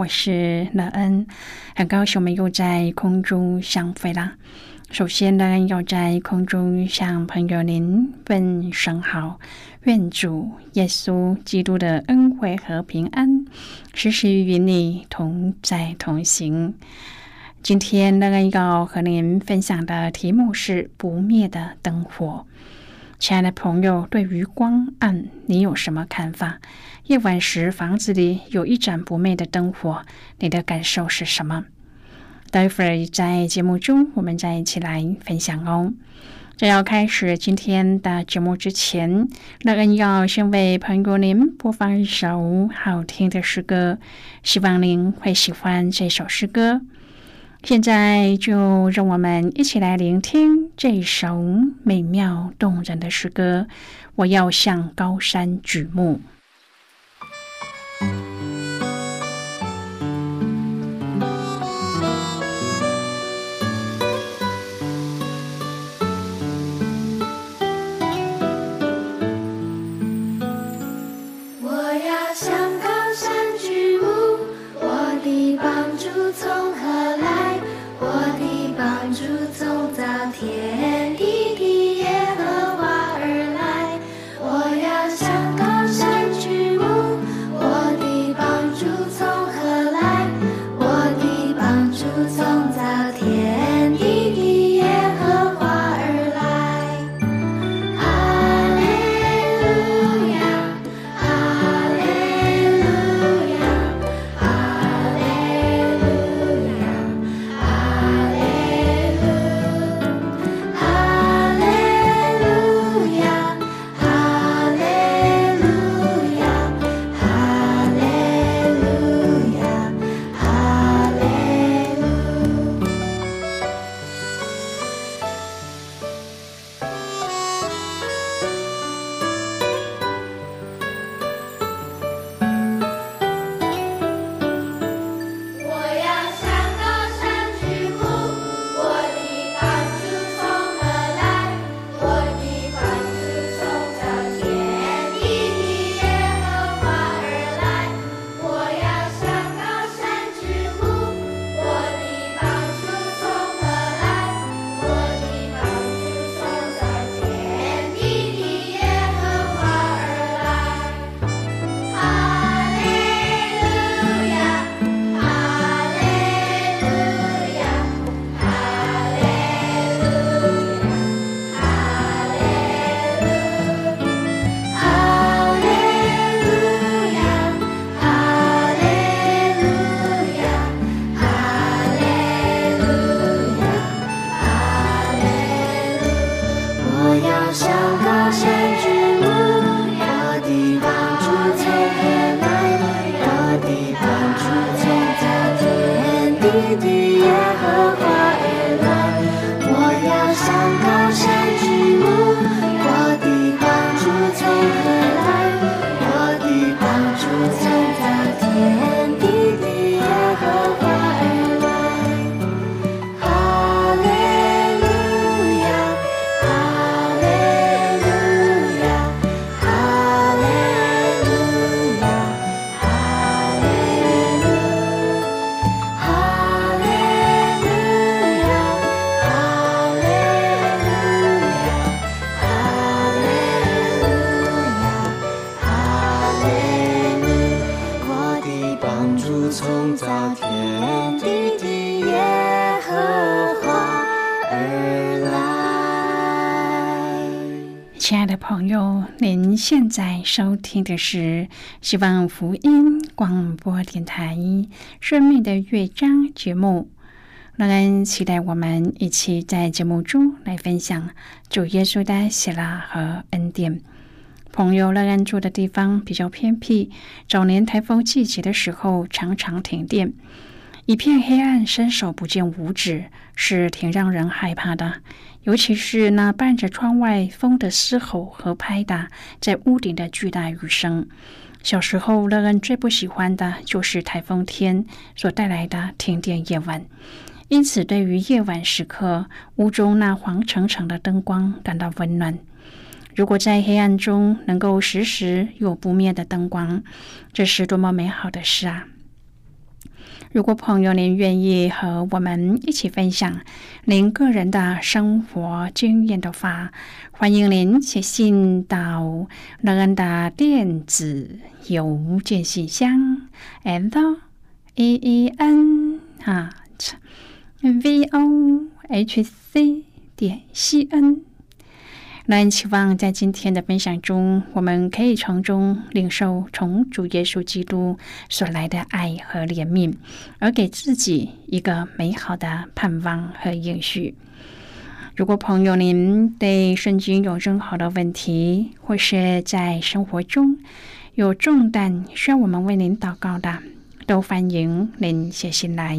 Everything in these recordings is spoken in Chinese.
我是乐恩，很高兴我们又在空中相会啦。首先呢，要在空中向朋友您问声好，愿主耶稣基督的恩惠和平安时时与你同在同行。今天乐恩要和您分享的题目是不灭的灯火。亲爱的朋友，对于光暗，你有什么看法？夜晚时，房子里有一盏不灭的灯火，你的感受是什么？待会儿在节目中，我们再一起来分享哦。在要开始今天的节目之前，乐恩要先为朋友您播放一首好听的诗歌，希望您会喜欢这首诗歌。现在就让我们一起来聆听这首美妙动人的诗歌。我要向高山举目。在收听的是希望福音广播电台《生命的乐章》节目。让人期待我们一起在节目中来分享主耶稣的喜乐和恩典。朋友，乐安住的地方比较偏僻，早年台风季节的时候常常停电，一片黑暗，伸手不见五指，是挺让人害怕的。尤其是那伴着窗外风的嘶吼和拍打在屋顶的巨大雨声。小时候，乐恩最不喜欢的就是台风天所带来的停电夜晚。因此，对于夜晚时刻屋中那黄澄澄的灯光感到温暖。如果在黑暗中能够时时有不灭的灯光，这是多么美好的事啊！如果朋友您愿意和我们一起分享您个人的生活经验的话，欢迎您写信到乐恩的电子邮件信箱，and e e n 啊。v o h c 点 c n，那期望在今天的分享中，我们可以从中领受从主耶稣基督所来的爱和怜悯，而给自己一个美好的盼望和应许。如果朋友您对圣经有任何的问题，或是在生活中有重担需要我们为您祷告的，都欢迎您写信来。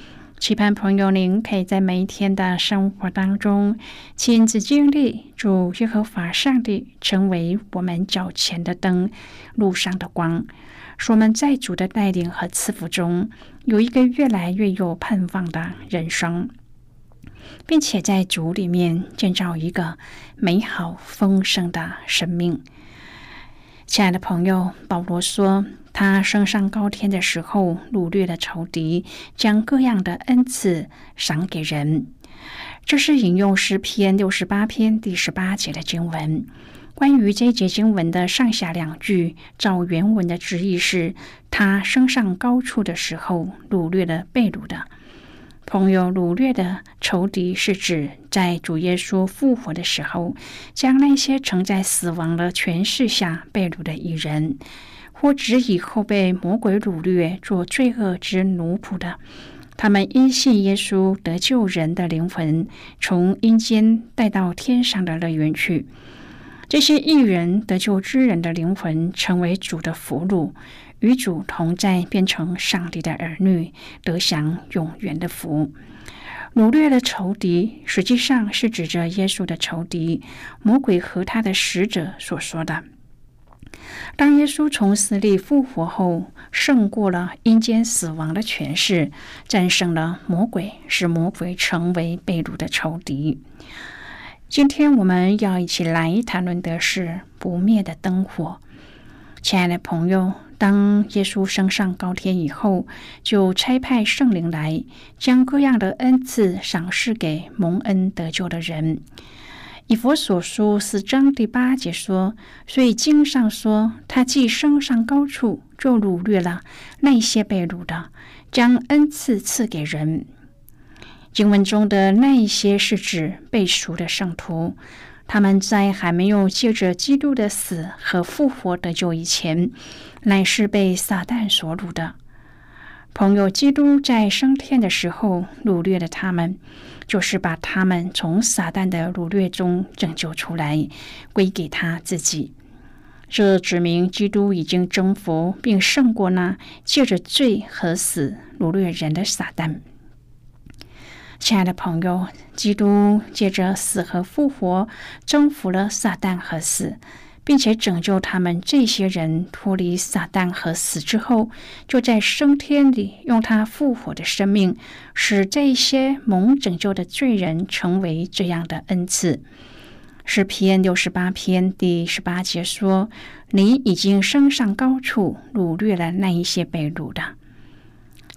期盼朋友您可以在每一天的生活当中，亲自经历主耶和华上帝成为我们脚前的灯，路上的光。说我们在主的带领和赐福中，有一个越来越有盼望的人生，并且在主里面建造一个美好丰盛的生命。亲爱的朋友，保罗说，他升上高天的时候，掳掠了仇敌，将各样的恩赐赏给人。这是引用诗篇六十八篇第十八节的经文。关于这节经文的上下两句，照原文的直译是：他升上高处的时候，掳掠了被掳的朋友。掳掠的仇敌是指在主耶稣复活的时候，将那些曾在死亡的权势下被掳的异人，或指以后被魔鬼掳掠做罪恶之奴仆的，他们因信耶稣得救人的灵魂，从阴间带到天上的乐园去。这些艺人得救之人的灵魂成为主的俘虏，与主同在，变成上帝的儿女，得享永远的福。掳掠的仇敌，实际上是指着耶稣的仇敌魔鬼和他的使者所说的。当耶稣从死里复活后，胜过了阴间死亡的权势，战胜了魔鬼，使魔鬼成为被掳的仇敌。今天我们要一起来谈论的是不灭的灯火。亲爱的朋友，当耶稣升上高天以后，就差派圣灵来，将各样的恩赐赏赐给蒙恩得救的人。以佛所书四章第八节说：“所以经上说，他既升上高处，就掳掠了那些被掳的，将恩赐赐给人。”经文中的那一些是指被赎的圣徒，他们在还没有借着基督的死和复活得救以前，乃是被撒旦所掳的。朋友，基督在升天的时候掳掠了他们，就是把他们从撒旦的掳掠中拯救出来，归给他自己。这指明基督已经征服并胜过那借着罪和死掳掠人的撒旦。亲爱的朋友，基督借着死和复活，征服了撒旦和死，并且拯救他们这些人脱离撒旦和死之后，就在升天里用他复活的生命，使这些蒙拯救的罪人成为这样的恩赐。诗篇六十八篇第十八节说：“你已经升上高处，掳掠了那一些被掳的。”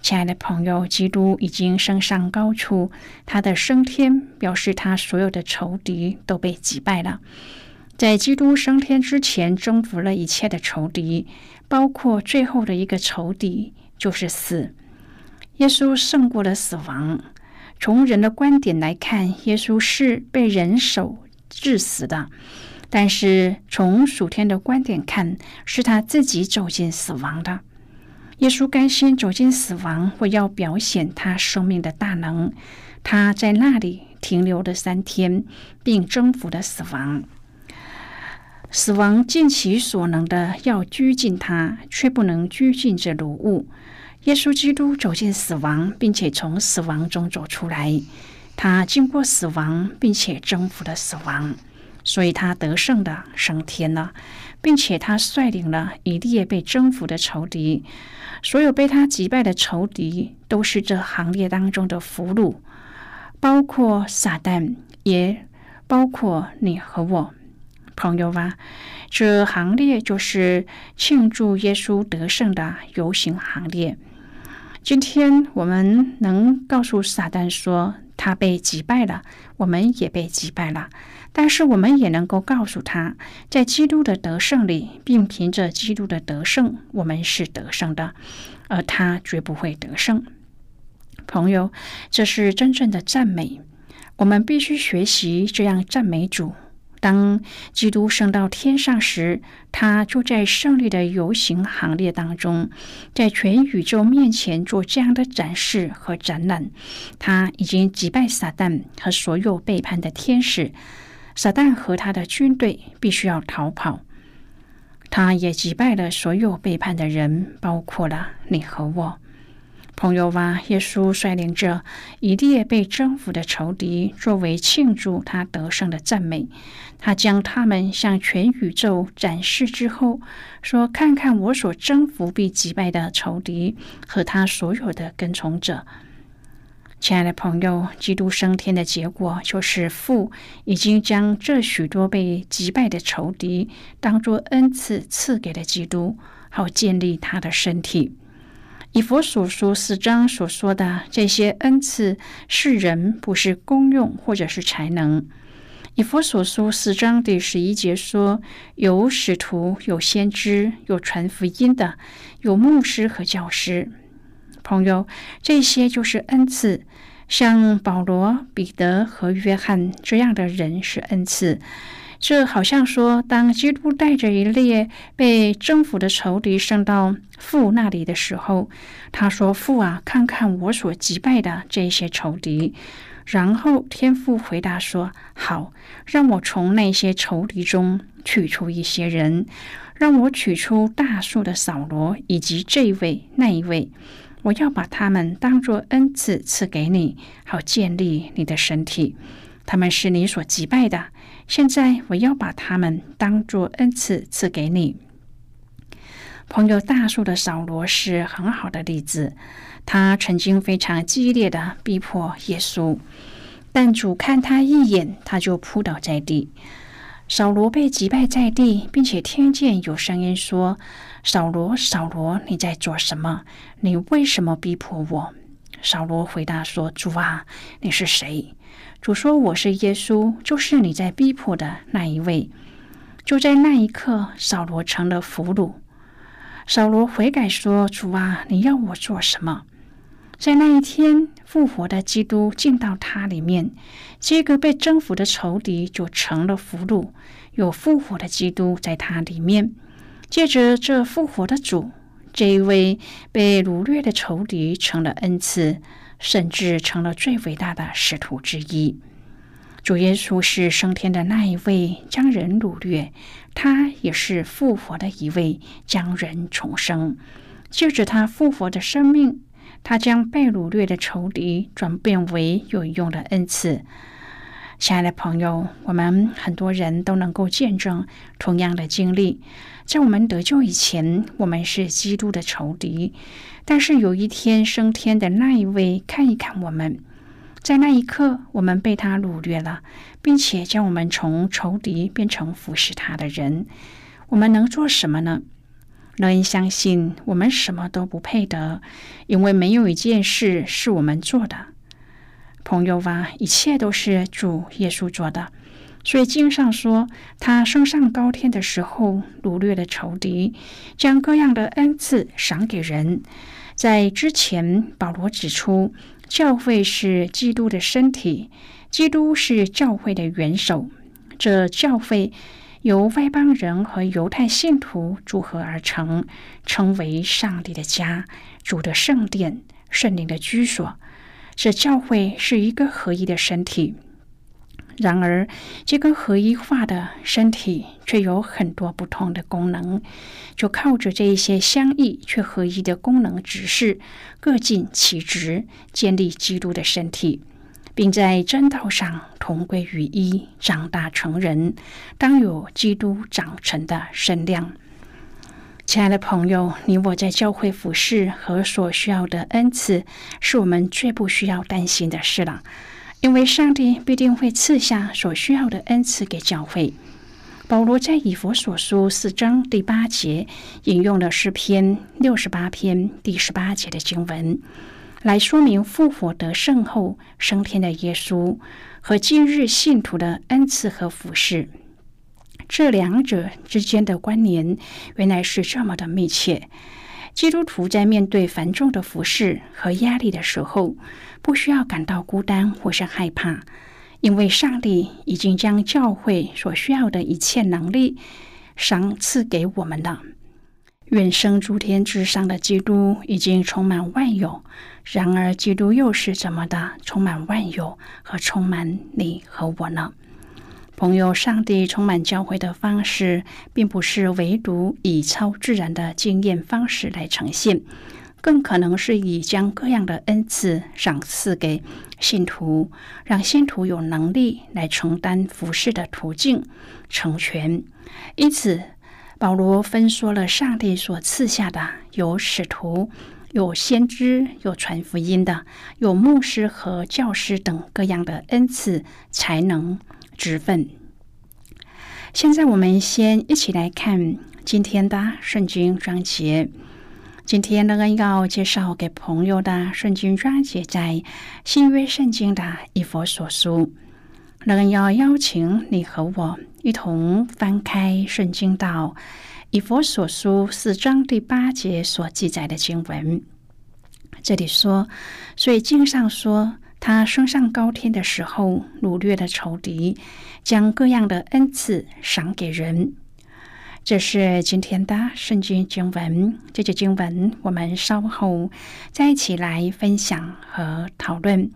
亲爱的朋友，基督已经升上高处，他的升天表示他所有的仇敌都被击败了。在基督升天之前，征服了一切的仇敌，包括最后的一个仇敌就是死。耶稣胜过了死亡。从人的观点来看，耶稣是被人手致死的；但是从属天的观点看，是他自己走进死亡的。耶稣甘心走进死亡，为要表现他生命的大能。他在那里停留了三天，并征服了死亡。死亡尽其所能的要拘禁他，却不能拘禁这鲁物。耶稣基督走进死亡，并且从死亡中走出来。他经过死亡，并且征服了死亡，所以他得胜的升天了。并且他率领了一列被征服的仇敌，所有被他击败的仇敌都是这行列当中的俘虏，包括撒旦，也包括你和我，朋友吧。这行列就是庆祝耶稣得胜的游行行列。今天我们能告诉撒旦说他被击败了，我们也被击败了。但是我们也能够告诉他，在基督的得胜里，并凭着基督的得胜，我们是得胜的，而他绝不会得胜。朋友，这是真正的赞美。我们必须学习这样赞美主。当基督升到天上时，他就在胜利的游行行列当中，在全宇宙面前做这样的展示和展览。他已经击败撒旦和所有背叛的天使。撒旦和他的军队必须要逃跑。他也击败了所有背叛的人，包括了你和我，朋友吧。耶稣率领着一列被征服的仇敌，作为庆祝他得胜的赞美。他将他们向全宇宙展示之后，说：“看看我所征服并击败的仇敌和他所有的跟从者。”亲爱的朋友，基督升天的结果就是父已经将这许多被击败的仇敌当作恩赐赐给了基督，好建立他的身体。以佛所书四章所说的这些恩赐是人，不是功用或者是才能。以佛所书四章第十一节说：“有使徒，有先知，有传福音的，有牧师和教师。”朋友，这些就是恩赐。像保罗、彼得和约翰这样的人是恩赐。这好像说，当基督带着一列被征服的仇敌升到父那里的时候，他说：“父啊，看看我所击败的这些仇敌。”然后天父回答说：“好，让我从那些仇敌中取出一些人，让我取出大树的扫罗以及这位那一位。”我要把他们当作恩赐赐给你，好建立你的身体。他们是你所击败的。现在我要把他们当作恩赐赐给你。朋友大树的扫罗是很好的例子。他曾经非常激烈的逼迫耶稣，但主看他一眼，他就扑倒在地。扫罗被击败在地，并且听见有声音说。扫罗，扫罗，你在做什么？你为什么逼迫我？扫罗回答说：“主啊，你是谁？”主说：“我是耶稣，就是你在逼迫的那一位。”就在那一刻，扫罗成了俘虏。扫罗悔改说：“主啊，你要我做什么？”在那一天，复活的基督进到他里面，这个被征服的仇敌就成了俘虏。有复活的基督在他里面。借着这复活的主，这一位被掳掠的仇敌成了恩赐，甚至成了最伟大的使徒之一。主耶稣是升天的那一位，将人掳掠；他也是复活的一位，将人重生。借着他复活的生命，他将被掳掠的仇敌转变为有用的恩赐。亲爱的朋友，我们很多人都能够见证同样的经历。在我们得救以前，我们是基督的仇敌；但是有一天升天的那一位看一看我们，在那一刻，我们被他掳掠了，并且将我们从仇敌变成服侍他的人。我们能做什么呢？乐恩相信我们什么都不配得，因为没有一件事是我们做的。朋友啊，一切都是主耶稣做的。所以经上说，他升上高天的时候，掳掠了仇敌，将各样的恩赐赏给人。在之前，保罗指出，教会是基督的身体，基督是教会的元首。这教会。由外邦人和犹太信徒组合而成，称为上帝的家、主的圣殿、圣灵的居所。这教会是一个合一的身体。然而，这个合一化的身体却有很多不同的功能，就靠着这一些相异却合一的功能指示，各尽其职，建立基督的身体。并在真道上同归于一，长大成人，当有基督长成的身量。亲爱的朋友，你我在教会服侍和所需要的恩赐，是我们最不需要担心的事了，因为上帝必定会赐下所需要的恩赐给教会。保罗在以佛所书四章第八节引用了诗篇六十八篇第十八节的经文。来说明复活得胜后升天的耶稣和今日信徒的恩赐和服饰，这两者之间的关联原来是这么的密切。基督徒在面对繁重的服饰和压力的时候，不需要感到孤单或是害怕，因为上帝已经将教会所需要的一切能力赏赐给我们了。远生诸天之上的基督已经充满万有，然而基督又是怎么的充满万有和充满你和我呢？朋友，上帝充满教会的方式，并不是唯独以超自然的经验方式来呈现，更可能是以将各样的恩赐赏赐给信徒，让信徒有能力来承担服侍的途径成全。因此。保罗分说了上帝所赐下的有使徒、有先知、有传福音的、有牧师和教师等各样的恩赐、才能、职分。现在我们先一起来看今天的圣经章节。今天呢，要介绍给朋友的圣经章节在新约圣经的以佛所书。那要邀请你和我一同翻开圣经到以佛所书四章第八节所记载的经文。这里说，所以经上说，他升上高天的时候，掳掠了仇敌，将各样的恩赐赏给人。这是今天的圣经经文。这节经文，我们稍后再一起来分享和讨论。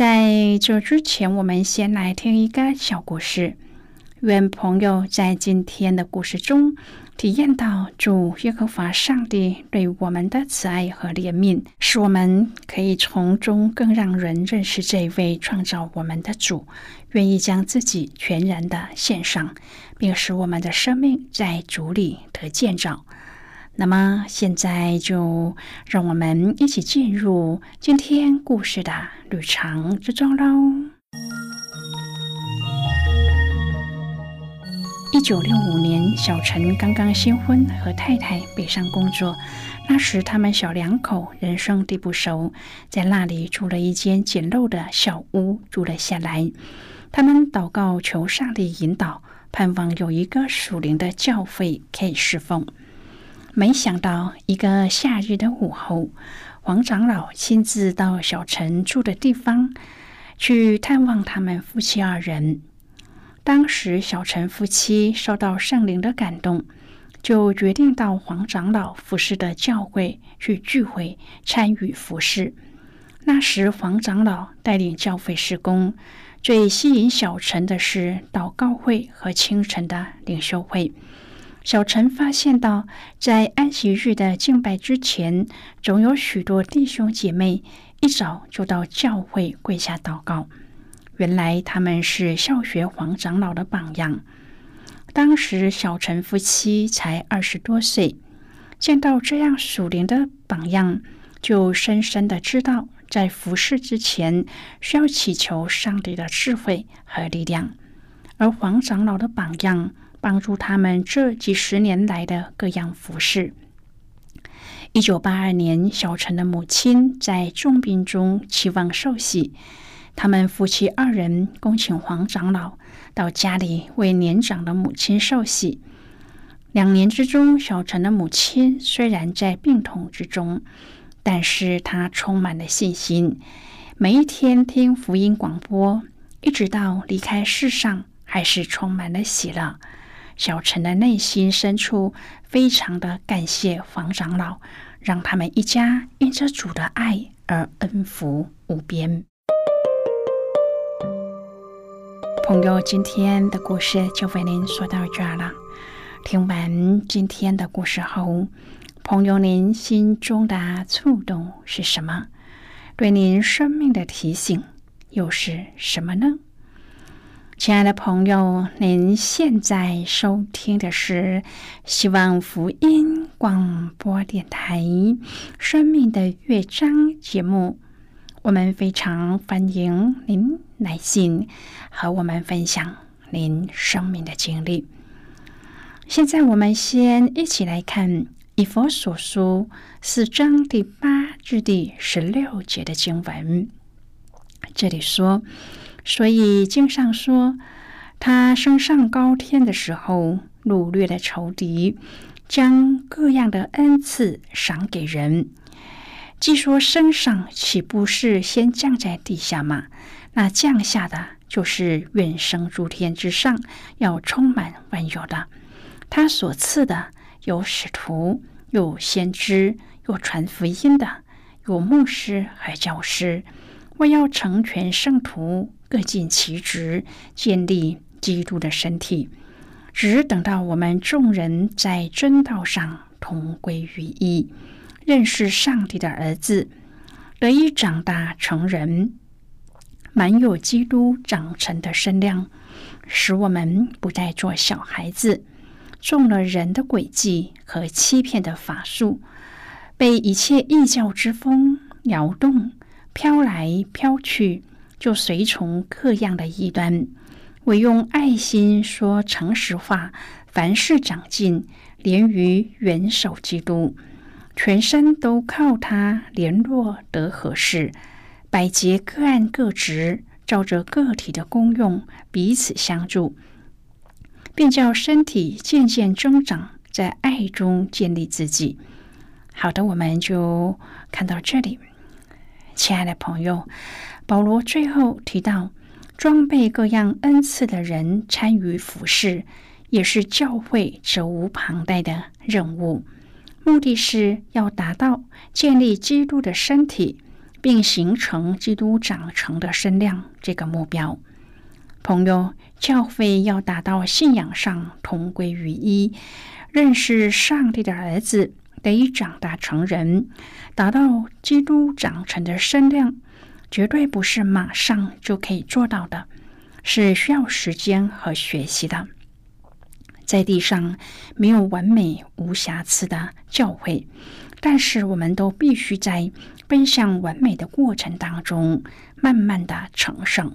在这之前，我们先来听一个小故事。愿朋友在今天的故事中体验到主耶和华上帝对我们的慈爱和怜悯，使我们可以从中更让人认识这位创造我们的主，愿意将自己全然的献上，并使我们的生命在主里得建造。那么，现在就让我们一起进入今天故事的旅程之中喽。一九六五年，小陈刚刚新婚，和太太北上工作。那时，他们小两口人生地不熟，在那里租了一间简陋的小屋住了下来。他们祷告求上帝引导，盼望有一个属灵的教会可以侍奉。没想到，一个夏日的午后，黄长老亲自到小陈住的地方去探望他们夫妻二人。当时，小陈夫妻受到圣灵的感动，就决定到黄长老服侍的教会去聚会，参与服侍。那时，黄长老带领教会施工，最吸引小陈的是祷告会和清晨的领袖会。小陈发现到，在安息日的敬拜之前，总有许多弟兄姐妹一早就到教会跪下祷告。原来他们是校学黄长老的榜样。当时小陈夫妻才二十多岁，见到这样属灵的榜样，就深深的知道，在服侍之前需要祈求上帝的智慧和力量。而黄长老的榜样。帮助他们这几十年来的各样服饰。一九八二年，小陈的母亲在重病中期望受洗，他们夫妻二人恭请黄长老到家里为年长的母亲受洗。两年之中，小陈的母亲虽然在病痛之中，但是她充满了信心。每一天听福音广播，一直到离开世上，还是充满了喜乐。小陈的内心深处非常的感谢黄长老，让他们一家因着主的爱而恩福无边。朋友，今天的故事就为您说到这儿了。听完今天的故事后，朋友，您心中的触动是什么？对您生命的提醒又是什么呢？亲爱的朋友，您现在收听的是希望福音广播电台《生命的乐章》节目。我们非常欢迎您来信和我们分享您生命的经历。现在，我们先一起来看《以佛所书》四章第八至第十六节的经文。这里说：“所以经上说，他升上高天的时候，掳掠了仇敌，将各样的恩赐赏给人。既说升上，岂不是先降在地下吗？那降下的，就是远升诸天之上，要充满万有的。”他所赐的有使徒，有先知，有传福音的，有牧师和教师。我要成全圣徒，各尽其职，建立基督的身体。只等到我们众人在真道上同归于一，认识上帝的儿子，得以长大成人，满有基督长成的身量，使我们不再做小孩子。中了人的诡计和欺骗的法术，被一切异教之风摇动，飘来飘去，就随从各样的异端。唯用爱心说诚实话，凡事长进，连于元首基督，全身都靠他联络得合适，百节各按各职，照着个体的功用彼此相助。便叫身体渐渐增长，在爱中建立自己。好的，我们就看到这里，亲爱的朋友。保罗最后提到，装备各样恩赐的人参与服侍，也是教会责无旁贷的任务。目的是要达到建立基督的身体，并形成基督长成的身量这个目标。朋友，教会要达到信仰上同归于一，认识上帝的儿子，得长大成人，达到基督长成的身量，绝对不是马上就可以做到的，是需要时间和学习的。在地上没有完美无瑕疵的教会，但是我们都必须在奔向完美的过程当中，慢慢的成圣。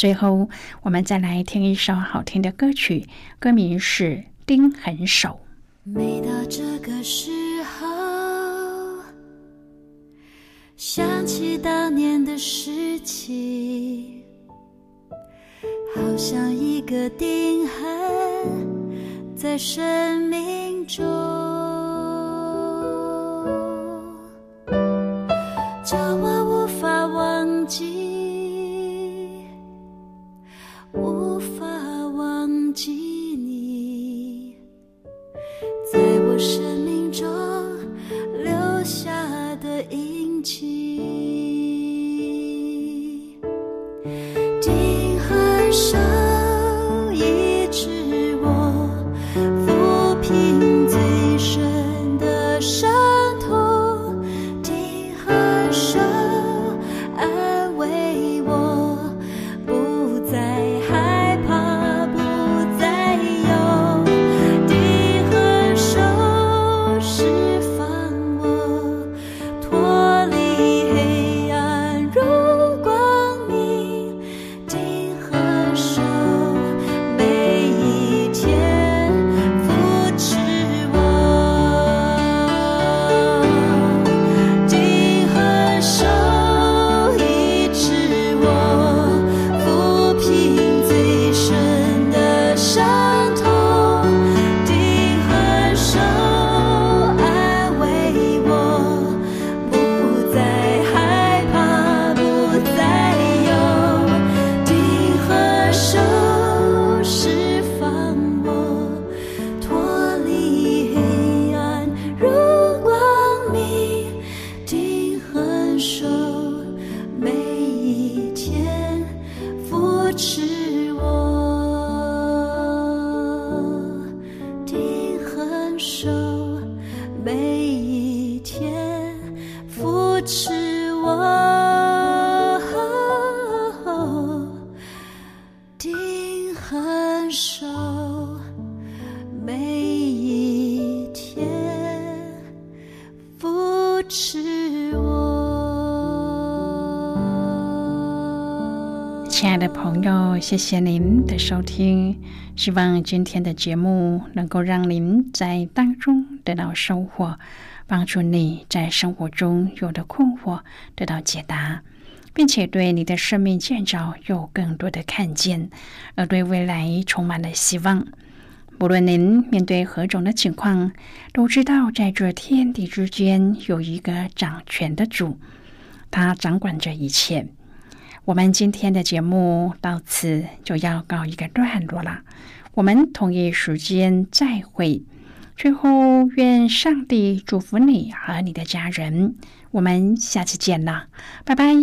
最后，我们再来听一首好听的歌曲，歌名是《钉痕手》。每到这个时候，想起当年的事情，好像一个钉痕在生命中，谢谢您的收听。希望今天的节目能够让您在当中得到收获，帮助你在生活中有的困惑得到解答，并且对你的生命建造有更多的看见，而对未来充满了希望。不论您面对何种的情况，都知道在这天地之间有一个掌权的主，他掌管着一切。我们今天的节目到此就要告一个段落了，我们同一时间再会。最后，愿上帝祝福你和你的家人。我们下次见了，拜拜。